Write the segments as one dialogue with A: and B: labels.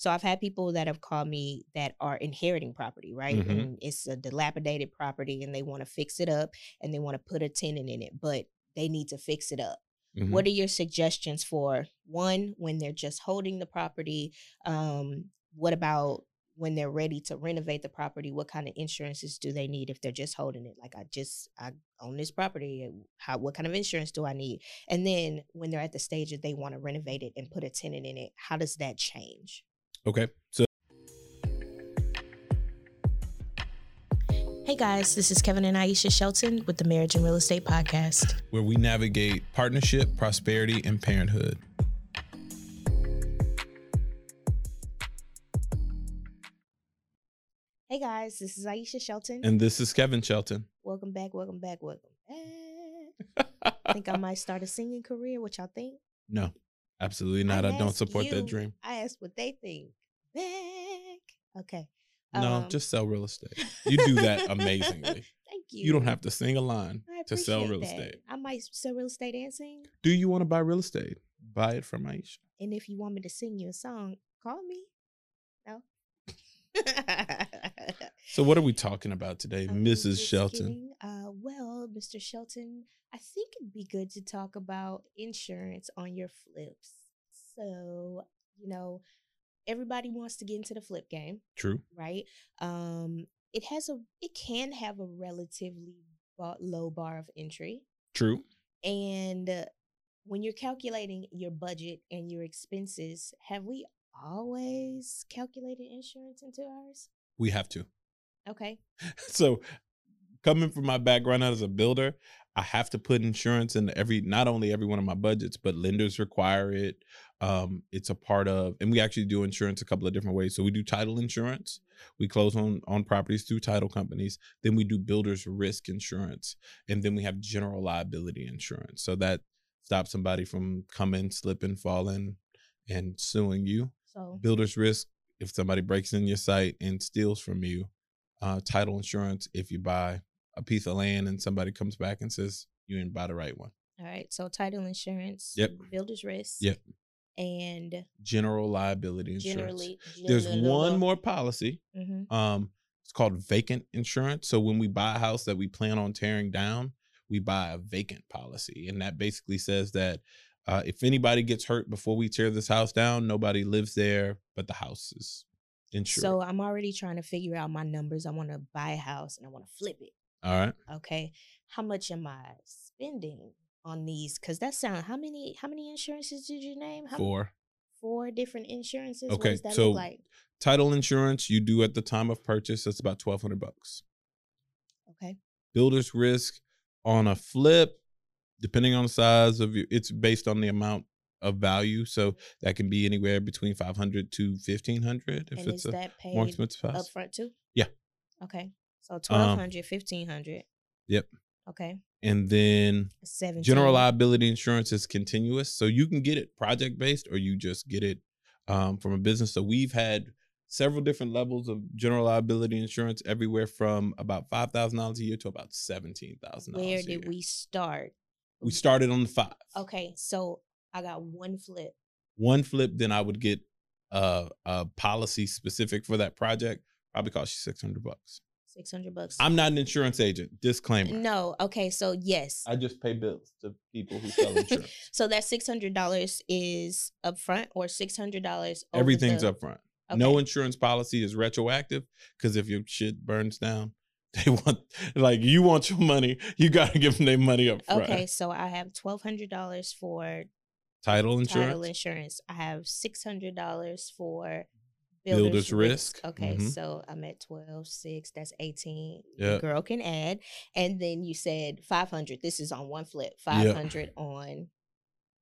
A: So I've had people that have called me that are inheriting property, right?
B: Mhm.
A: And it's a dilapidated property and they want to fix it up and they want to put a tenant in it, but they need to fix it up.
B: Mhm.
A: What are your suggestions for one when they're just holding the property? Um, what about when they're ready to renovate the property? What kind of insurances do they need if they're just holding it? Like I just I own this property. How what kind of insurance do I need? And then when they're at the stage that they want to renovate it and put a tenant in it, how does that change?
B: Okay. So
A: Hey guys, this is Kevin and Aisha Shelton with the Marriage and Real Estate Podcast.
B: where we navigate partnership, prosperity, and parenthood.
A: Hey guys, this is Aisha Shelton.
B: And this is Kevin Shelton.
A: welcome back, welcome back, welcome back. I think I might start a singing career. What y'all think?
B: no, absolutely not. I, don't support
A: you-
B: that dream.
A: I asked what they think. Back. Okay.
B: No,
A: Um,
B: just sell real estate. You do that amazingly.
A: Thank you.
B: You don't have to sing a line to sell real
A: that.
B: estate.
A: I might sell real estate and sing.
B: Do you want to buy real estate? Buy it from Aisha.
A: And if you want me to sing you a song, call me. No.
B: So, what are we talking about today,
A: I'm
B: Mrs. Shelton?
A: Uh, well, Mr. Shelton, I think it'd be good to talk about insurance on your flips. So, you know, everybody wants to get into the flip game,
B: True.
A: right? Um, it has a, it can have a relatively low bar of entry,
B: True.
A: and uh, when you're calculating your budget and your expenses, have we always calculated insurance into ours?
B: We have to.
A: Okay.
B: so coming from my background as a builder i have to put insurance in every not only every one of my budgets but lenders require it um, it's a part of and we actually do insurance a couple of different ways. So we do title insurance we close on on properties through title companies then we do builders risk insurance and then we have general liability insurance. So that stops somebody from coming slipping falling and suing you.
A: So,
B: builder's risk if somebody breaks in your site and steals from you uh, title insurance if you buy a piece of land and somebody comes back and says you didn't buy the right one
A: All right. So title insurance.
B: Yep.
A: Builder's risk.
B: Yep.
A: And
B: general liability insurance
A: generally,
B: there's one more policy
A: hmm
B: um it's called vacant insurance so when we buy a house that we plan on tearing down we buy a vacant policy and that basically says that uh, if anybody gets hurt before we tear this house down nobody lives there but the house is insured
A: So I'm already trying to figure out my numbers. I want to buy a house and I want to flip it.
B: All right
A: Okay. How much am I spending on these? Because that sound. How many? How many insurances did you name? How,
B: four
A: Four different insurances.
B: Okay,
A: What does that
B: so-
A: like?
B: title insurance you do at the time of purchase that's about 1200 bucks
A: Okay.
B: builder's risk on a flip depending on the size of your it's based on the amount of value so that can be anywhere between 500 to 1500 if
A: and
B: it's a more expensive house
A: upfront too?
B: Yeah.
A: Okay. So 1200 1500
B: Um, Yep.
A: Okay.
B: and then
A: 17.
B: general liability insurance is continuous so you can get it project based or you just get it um, from a business so we've had several different levels of general liability insurance everywhere from about $5000 a year to about $17000
A: Where
B: a
A: did we start?
B: we started on the five
A: Okay, so I got one flip.
B: one flip then i would get uh, a policy specific for that project probably cost you
A: Six hundred bucks.
B: I'm not an insurance agent disclaimer
A: no. Okay, so yes.
B: i just pay bills to people who sell insurance
A: so that six hundred dollars is upfront, or six hundred dollars.
B: everything's
A: the,
B: upfront no insurance policy is retroactive because if your shit burns down they want like you want your money you got to give them their money up front
A: Okay, so I have twelve hundred dollars for
B: title insurance
A: title insurance. I have six hundred dollars for
B: Builder's
A: builder's,
B: risk.
A: Okay,
B: Mhm.
A: so I'm at twelve six. That's eighteen.
B: Yeah.
A: The girl can add, and then you said five hundred. This is on one flip. Five hundred on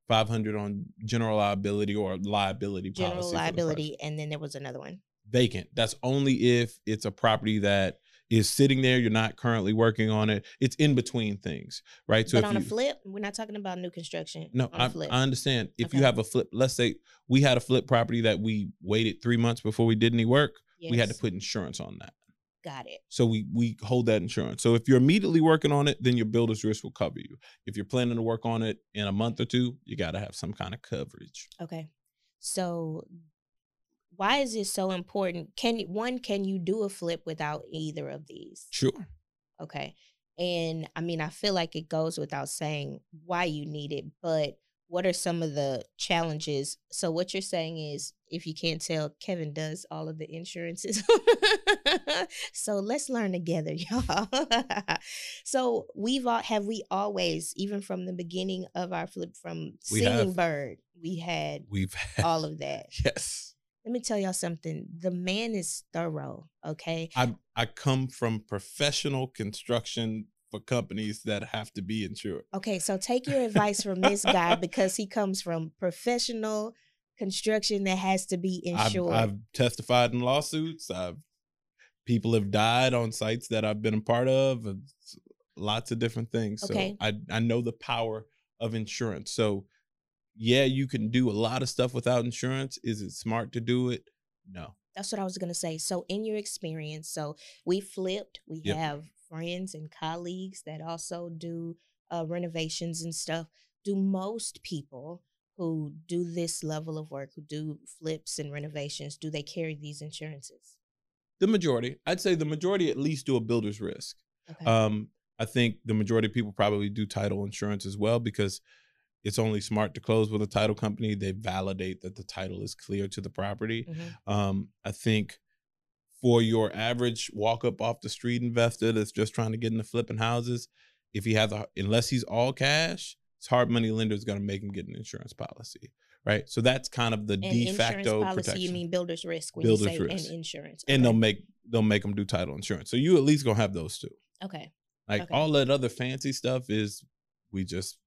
B: 500 on general liability or liability
A: general
B: policy for the
A: liability, and then there was another one.
B: vacant. That's only if it's a property that is sitting there. You're not currently working on it. It's in between things, right?
A: but
B: if
A: on a flip, we're not talking about new construction.
B: no, I,
A: flip.
B: I understand. If you have a flip, let's say we had a flip property that we waited three months before we did any work. Yes. We had to put insurance on that.
A: got it.
B: So we we hold that insurance. So if you're immediately working on it, then your builder's risk will cover you. If you're planning to work on it in a month or two, you got to have some kind of coverage.
A: Okay. So why is it so important? Can one can you do a flip without either of these?
B: Sure.
A: Okay. And I mean, I feel like it goes without saying why you need it, but what are some of the challenges? So what you're saying is if you can't tell, Kevin does all of the insurances. so let's learn together, y'all. so we've all have we always, even from the beginning of our flip from
B: We
A: singing
B: have.
A: bird, we had
B: We've had,
A: all of that.
B: yes.
A: Let me tell y'all something. The man is thorough, okay?
B: I I come from professional construction for companies that have to be insured.
A: Okay, so take your advice from this guy because he comes from professional construction that has to be
B: I've,
A: insured.
B: I've testified in lawsuits. I've people have died on sites that I've been a part of. Lots of different things.
A: Okay.
B: So I I know the power of insurance. So yeah, you can do a lot of stuff without insurance. Is it smart to do it? No.
A: That's what I was gonna say. So, in your experience, so we flipped. We
B: Yep.
A: have friends and colleagues that also do uh, renovations and stuff. Do most people who do this level of work, who do flips and renovations, do they carry these insurances?
B: The majority, I'd say the majority at least do a builder's risk.
A: Okay.
B: Um, I think the majority of people probably do title insurance as well because it's only smart to close with a title company. They validate that the title is clear to the property.
A: Mhm.
B: Um, I think for your average walk up off the street investor that's just trying to get into flipping houses, if he has a unless he's all cash, it's hard money lender is going to make him get an insurance policy, right? So that's kind of the
A: And
B: de facto
A: policy,
B: protection.
A: you mean builder's risk when
B: Builder's
A: you say
B: risk.
A: and insurance.
B: and they'll make they'll make them do title insurance. So you at least gonna have those two.
A: okay.
B: Like
A: Okay.
B: all that other fancy stuff is we just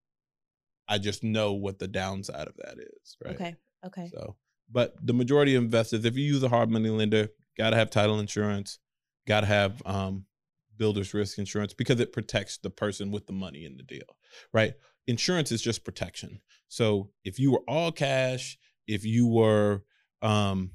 B: I just know what the downside of that is, right?
A: Okay. Okay.
B: So, but the majority of investors, if you use a hard money lender, gotta have title insurance, gotta have um builder's risk insurance because it protects the person with the money in the deal, right? Insurance is just protection. So if you were all cash, if you were um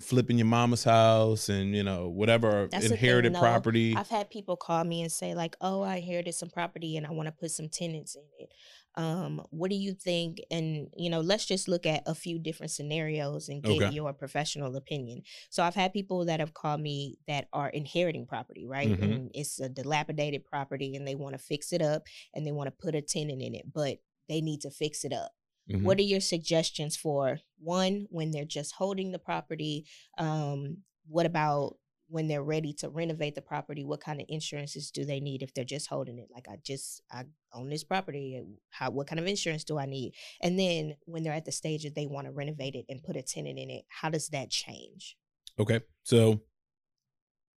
B: flipping your mama's house and you know whatever
A: That's the thing,
B: inherited property
A: I've had people call me and say like, "Oh, I inherited some property and I want to put some tenants in it." Um, what do you think? And you know, let's just look at a few different scenarios and get
B: Okay.
A: your professional opinion. So I've had people that have called me that are inheriting property, right?
B: Mhm.
A: And it's a dilapidated property and they want to fix it up and they want to put a tenant in it, but they need to fix it up.
B: Mhm.
A: What are your suggestions for one when they're just holding the property? Um, what about when they're ready to renovate the property? What kind of insurances do they need if they're just holding it? Like I just I own this property. uh, How what kind of insurance do I need? And then when they're at the stage that they want to renovate it and put a tenant in it, how does that change?
B: Okay. So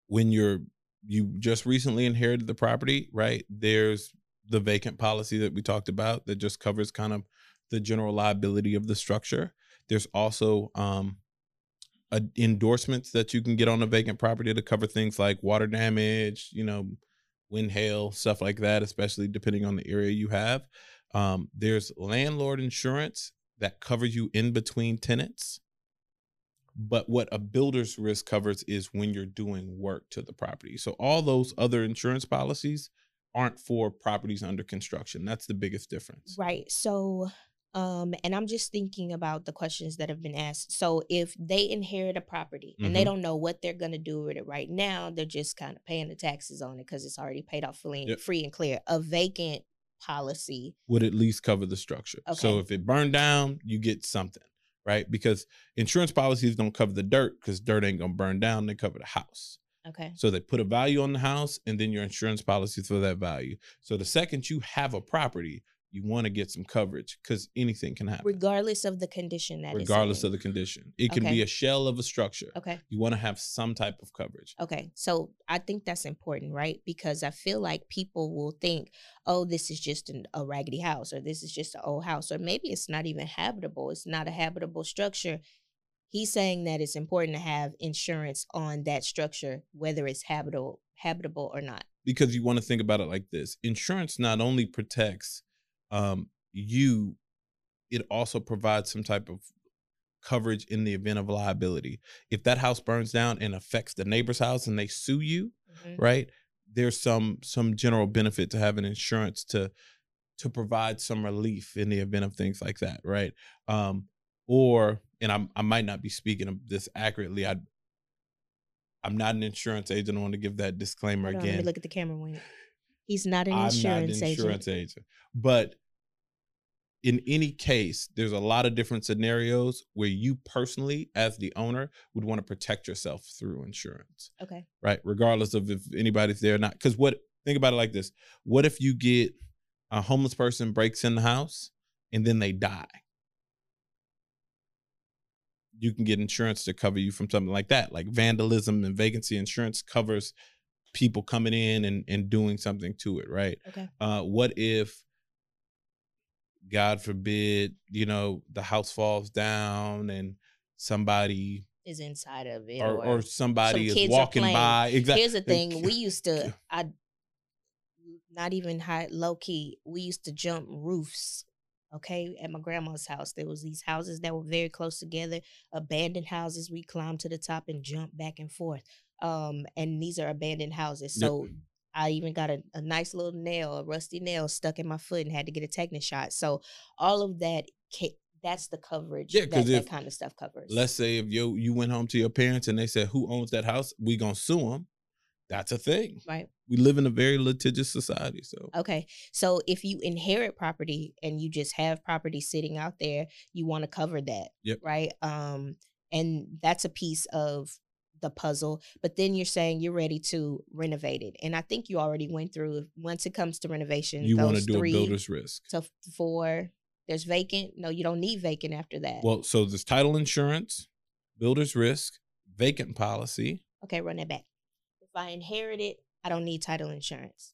B: when you're you just recently inherited the property, right? There's the vacant policy that we talked about that just covers kind of the general liability of the structure. There's also um a, endorsements that you can get on a vacant property to cover things like water damage, you know, wind, hail, stuff like that, especially depending on the area you have. Um, there's landlord insurance that covers you in between tenants. But what a builder's risk covers is when you're doing work to the property. So all those other insurance policies aren't for properties under construction. That's the biggest difference.
A: Right. So um and I'm just thinking about the questions that have been asked. So if they inherit a property and they
B: Mhm.
A: don't know what they're going to do with it right now, they're just kind of paying the taxes on it cuz it's already paid off free,
B: Yep.
A: free and clear. A vacant policy.
B: Would at least cover the structure. So if it burned down, you get something, right? Because insurance policies don't cover the dirt because dirt ain't gonna burn down. They cover the house.
A: Okay.
B: So they put a value on the house and then your insurance policy for that value. So the second you have a property, you want to get some coverage because anything can happen.
A: Regardless of the condition that
B: regardless of the condition. It can
A: Okay.
B: be a shell of a structure.
A: Okay.
B: You want to have some type of coverage.
A: Okay. So I think that's important, right? Because I feel like people will think, oh, this is just an, a raggedy house or this is just an old house or maybe it's not even habitable. It's not a habitable structure. He's saying that it's important to have insurance on that structure, whether it's habitable, habitable or not.
B: Because you want to think about it like this insurance not only protects um, you, it also provides some type of coverage in the event of liability. If that house burns down and affects the neighbor's house and they sue you,
A: Mhm.
B: right? There's some some general benefit to having insurance to to provide some relief in the event of things like that, right? Um, or and I'm, I might not be speaking of this accurately. I I'm not an insurance agent. I want to give that disclaimer
A: on,
B: again.
A: let me look at the camera. When he's not an
B: I'm not an
A: insurance
B: insurance
A: agent.
B: agent. But in any case, there's a lot of different scenarios where you personally, as the owner, would want to protect yourself through insurance,
A: Okay.
B: right? Regardless of if anybody's there or not. Because what think about it like this: What if you get a homeless person breaks in the house and then they die? You can get insurance to cover you from something like that, like vandalism and vacancy insurance covers people coming in and, and doing something to it, right?
A: Okay.
B: uh, what if god forbid you know the house falls down and somebody
A: Is inside of it.
B: or, or somebody is walking by exactly
A: Here's the thing: we used to, I, not even high, low key. We used to jump roofs. Okay, at my grandma's house, there was these houses that were very close together, abandoned houses. We climbed to the top and jumped back and forth. Um, and these are abandoned houses.
B: Yep.
A: So I even got a, a nice little nail, a rusty nail stuck in my foot, and had to get a tetanus shot. So all of that, ca- that's the coverage.
B: Yeah,
A: that,
B: 'cause
A: that
B: if-
A: kind of stuff covers.
B: let's say if you you went home to your parents and they said who owns that house we gonna sue them that's a thing
A: right.
B: we live in a very litigious society so
A: Okay. So if you inherit property and you just have property sitting out there, you want to cover that.
B: Yep.
A: Right. Um, and that's a piece of the puzzle. But then you're saying you're ready to renovate it. And I think you already went through once it comes to renovation.
B: you want to do
A: three
B: a builder's risk
A: so four. There's vacant. No, you don't need vacant after that.
B: well so there's title insurance builder's risk vacant policy
A: okay, run that back. If I inherit it, I don't need title insurance.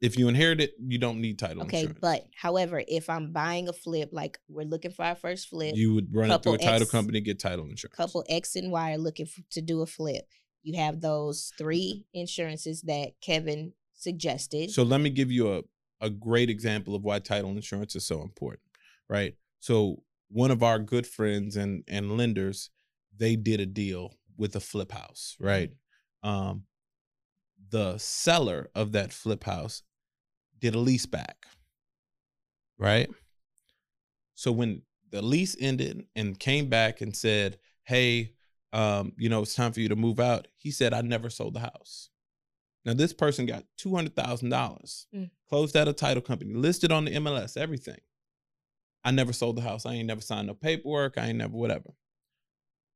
B: If you inherit it you don't need title insurance.
A: Okay,
B: insurance
A: but however, if I'm buying a flip, like we're looking for our first flip,
B: you would run it through a title
A: X-
B: company get title insurance
A: couple X and Y are looking f- to do a flip. You have those three insurances that Kevin suggested.
B: So let me give you a, a great example of why title insurance is so important, right? So one of our good friends and and lenders, they did a deal with a flip house, right? Um the seller of that flip house did a lease back, right? So when the lease ended and came back and said, "Hey, um, you know, it's time for you to move out," he said, "I never sold the house." Now this person got two hundred thousand dollars,
A: Mm.
B: closed out a title company, listed on the MLS, everything. I never sold the house. I ain't never signed no paperwork. I ain't never whatever.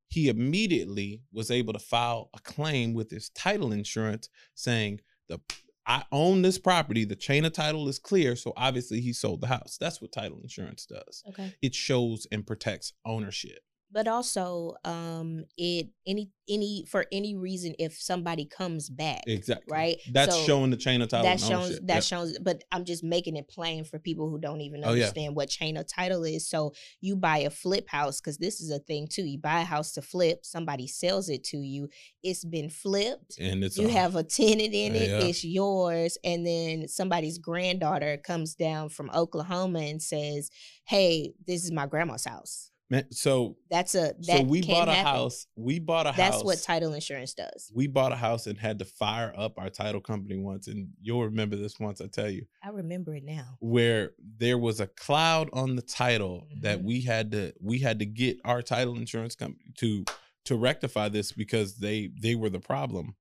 B: He immediately was able to file a claim with his title insurance saying the I own this property. The chain of title is clear, so obviously he sold the house. That's what title insurance does.
A: okay.
B: It shows and protects ownership.
A: But also, um, it any any for any reason if somebody comes back,
B: Exactly.
A: right?
B: That's
A: So
B: showing the chain of title.
A: that shows that
B: Yep.
A: shows but i'm just making it plain for people who don't even
B: Oh, yeah.
A: understand what chain of title is so you buy a flip house because this is a thing too you buy a house to flip somebody sells it to you it's been flipped
B: and it's
A: you
B: a-
A: have a tenant in it
B: Yeah.
A: it's yours and then somebody's granddaughter comes down from oklahoma and says hey this is my grandma's house
B: Man, so
A: that's a that
B: so we bought a
A: happen.
B: house. We bought a
A: that's
B: house.
A: what title insurance does
B: we bought a house and had to fire up our title company once, and you'll remember this once I tell you,
A: i remember it now
B: where there was a cloud on the title that
A: Mhm.
B: we had to we had to get our title insurance company to to rectify this because they they were the problem.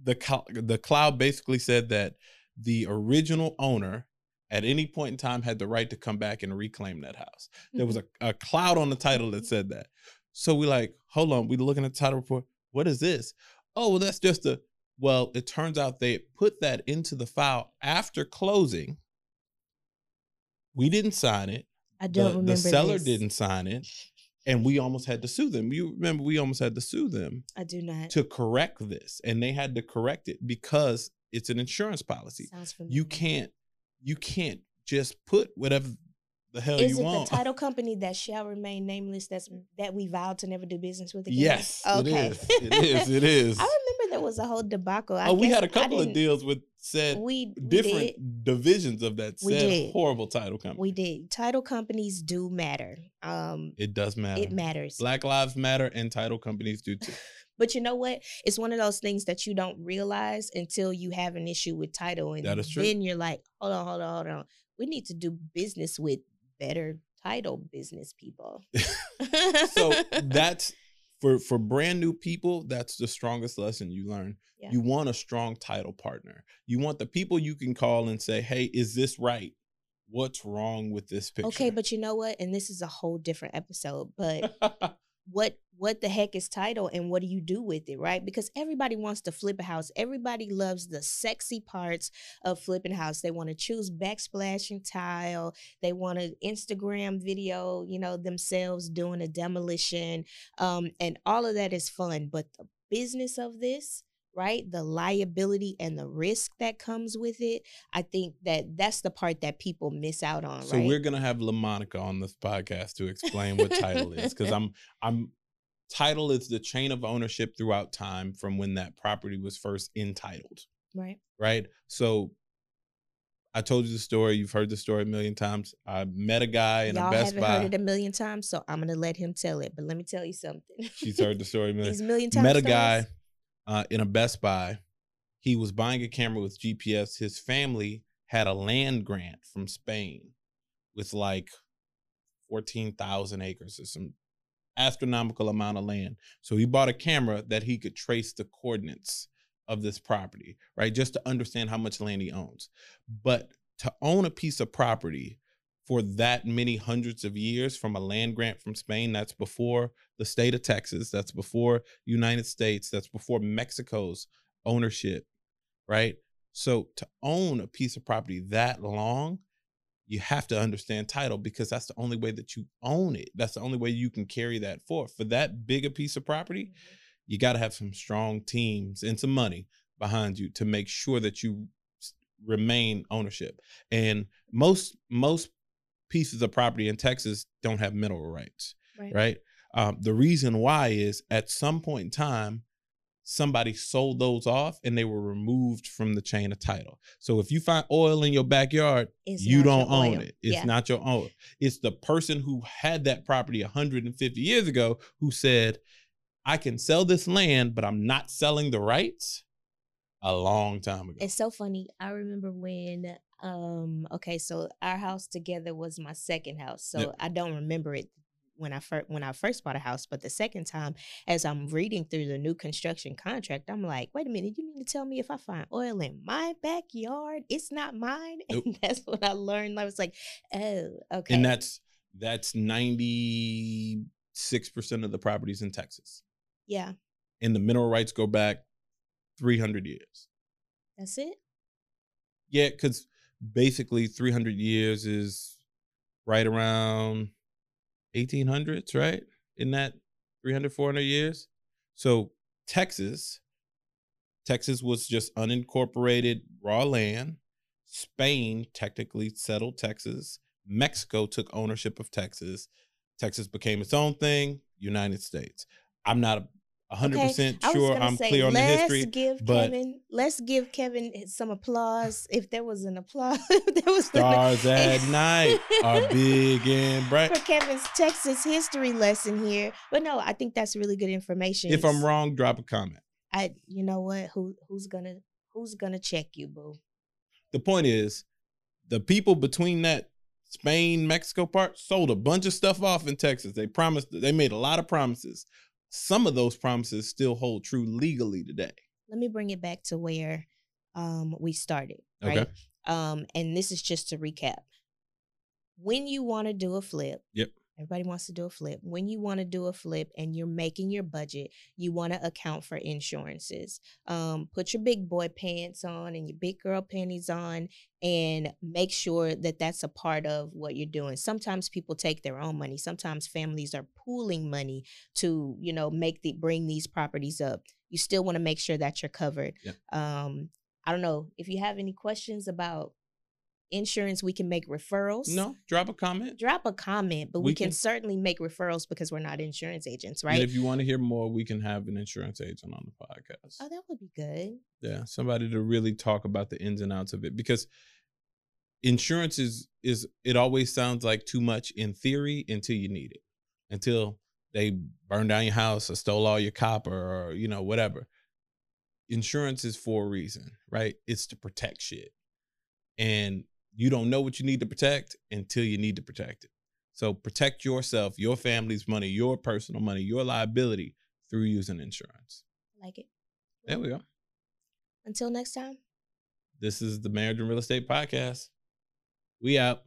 B: The the cloud basically said that the original owner at any point in time had the right to come back and reclaim that house. There was mm-hmm. a, a cloud on the title that said that. So we like, hold on, we looking at the title report. What is this? Oh, well, that's just a well, it turns out they put that into the file after closing. We didn't sign it.
A: i don't
B: the
A: remember The
B: seller
A: this.
B: didn't sign it. And we almost had to sue them. You remember we almost had to sue them
A: i do not
B: to correct this. And they had to correct it because it's an insurance policy.
A: Sounds familiar.
B: You can't you can't just put whatever the hell
A: Is
B: you
A: it
B: want.
A: the title company that shall remain nameless? That's that we vowed to never do business with again.
B: Yes,
A: Okay.
B: it is. It is. It is.
A: I remember there was a whole debacle. I
B: oh, we had a couple of deals with said
A: We, we
B: different
A: did.
B: divisions of that
A: We
B: said
A: did.
B: horrible title company.
A: We did. Title companies do matter. Um,
B: it does matter.
A: it matters.
B: Black Lives Matter and title companies do too.
A: But you know what? It's one of those things that you don't realize until you have an issue with title, and
B: That is true.
A: then you're like, hold on, hold on, hold on. We need to do business with better title business people.
B: so that's for for brand new people that's the strongest lesson you learn
A: Yeah.
B: you want a strong title partner you want the people you can call and say hey is this right what's wrong with this picture
A: okay, but you know what? And this is a whole different episode. But what what the heck is title and what do you do with it right? Because everybody wants to flip a house. Everybody loves the sexy parts of flipping house. They want to choose backsplashing tile. They want to instagram video you know themselves doing a demolition um and all of that is fun. But the business of this right the liability and the risk that comes with it i think that that's the part that people miss out on
B: so
A: right
B: we're gonna have lamonica on this podcast to explain what title is because i'm i'm title is the chain of ownership throughout time from when that property was first entitled
A: right
B: right? So I told you the story. You've heard the story a million times. I met a guy in
A: Y'all
B: a Best
A: haven't
B: Buy.
A: heard it a million times, so I'm gonna let him tell it. But let me tell you something.
B: She's heard the story a million.
A: These million times.
B: met a guy uh, in a Best Buy. He was buying a camera with GPS. His family had a land grant from Spain with like 14,000 acres or some astronomical amount of land. So he bought a camera that he could trace the coordinates of this property, right? Just to understand how much land he owns. But to own a piece of property for that many hundreds of years from a land grant from Spain, that's before the state of Texas, that's before United States, that's before Mexico's ownership, right? So to own a piece of property that long, you have to understand title because that's the only way that you own it. That's the only way you can carry that forth. For that big a piece of property, mm-hmm. you got to have some strong teams and some money behind you to make sure that you remain ownership. And most most pieces of property in Texas don't have mineral rights,
A: Right.
B: right? Um, the reason why is at some point in time, somebody sold those off and they were removed from the chain of title. So if you find oil in your backyard,
A: It's
B: you don't own
A: oil.
B: it. It's
A: Yeah.
B: not your own. It's the person who had that property 150 years ago who said, I can sell this land, but I'm not selling the rights a long time ago.
A: It's so funny. I remember when um okay, so our house together was my second house. So
B: Yep.
A: I don't remember it when I first when I first bought a house, but the second time as I'm reading through the new construction contract, I'm like, wait a minute, you mean to tell me if I find oil in my backyard, it's not mine?
B: Nope.
A: And that's what I learned. I was like, oh, okay.
B: And that's that's 96% of the properties in Texas.
A: yeah,
B: And the mineral rights go back 300 years.
A: that's it.
B: Yeah, because basically 300 years is right around 1800s, right? In that 300, 400 years. So Texas, Texas was just unincorporated raw land. Spain technically settled Texas. Mexico took ownership of Texas. Texas became its own thing. United States. I'm not a hundred
A: Okay,
B: percent sure I'm
A: say,
B: clear on the
A: let's
B: history.
A: Give
B: but-
A: Kevin, let's give Kevin some applause. If there was an applause, there was an-
B: Stars at night are big and bright.
A: for Kevin's Texas history lesson here. But no, I think that's really good information.
B: If I'm wrong, drop a comment.
A: I, you know what? Who, who's gonna, who's gonna check you, boo?
B: The point is, the people between that Spain Mexico part sold a bunch of stuff off in Texas. They promised, they made a lot of promises. Some of those promises still hold true legally today.
A: Let me bring it back to where, um, we started.
B: Okay.
A: Right. Um, and this is just to recap. When you want to do a flip,
B: Yep.
A: Everybody wants to do a flip. When you want to do a flip and you're making your budget, you want to account for insurances. Um, put your big boy pants on and your big girl panties on and make sure that that's a part of what you're doing. Sometimes people take their own money. Sometimes families are pooling money to, you know, make the bring these properties up. You still want to make sure that you're covered.
B: Yep.
A: Um, I don't know if you have any questions about insurance, we can make referrals
B: No, drop a comment.
A: drop a comment, but we,
B: We
A: can,
B: can-
A: certainly make referrals because we're not insurance agents, right?
B: And if you want to hear more, we can have an insurance agent on the podcast.
A: Oh, that would be good.
B: Yeah, somebody to really talk about the ins and outs of it because insurance is is it always sounds like too much in theory until you need it. Until they burn down your house or stole all your copper or you know whatever. Insurance is for a reason, right? It's to protect shit. And you don't know what you need to protect until you need to protect it. So protect yourself, your family's money, your personal money, your liability through using insurance.
A: Like it.
B: There we go.
A: Until next time.
B: This is the Marriage and Real Estate Podcast. We out.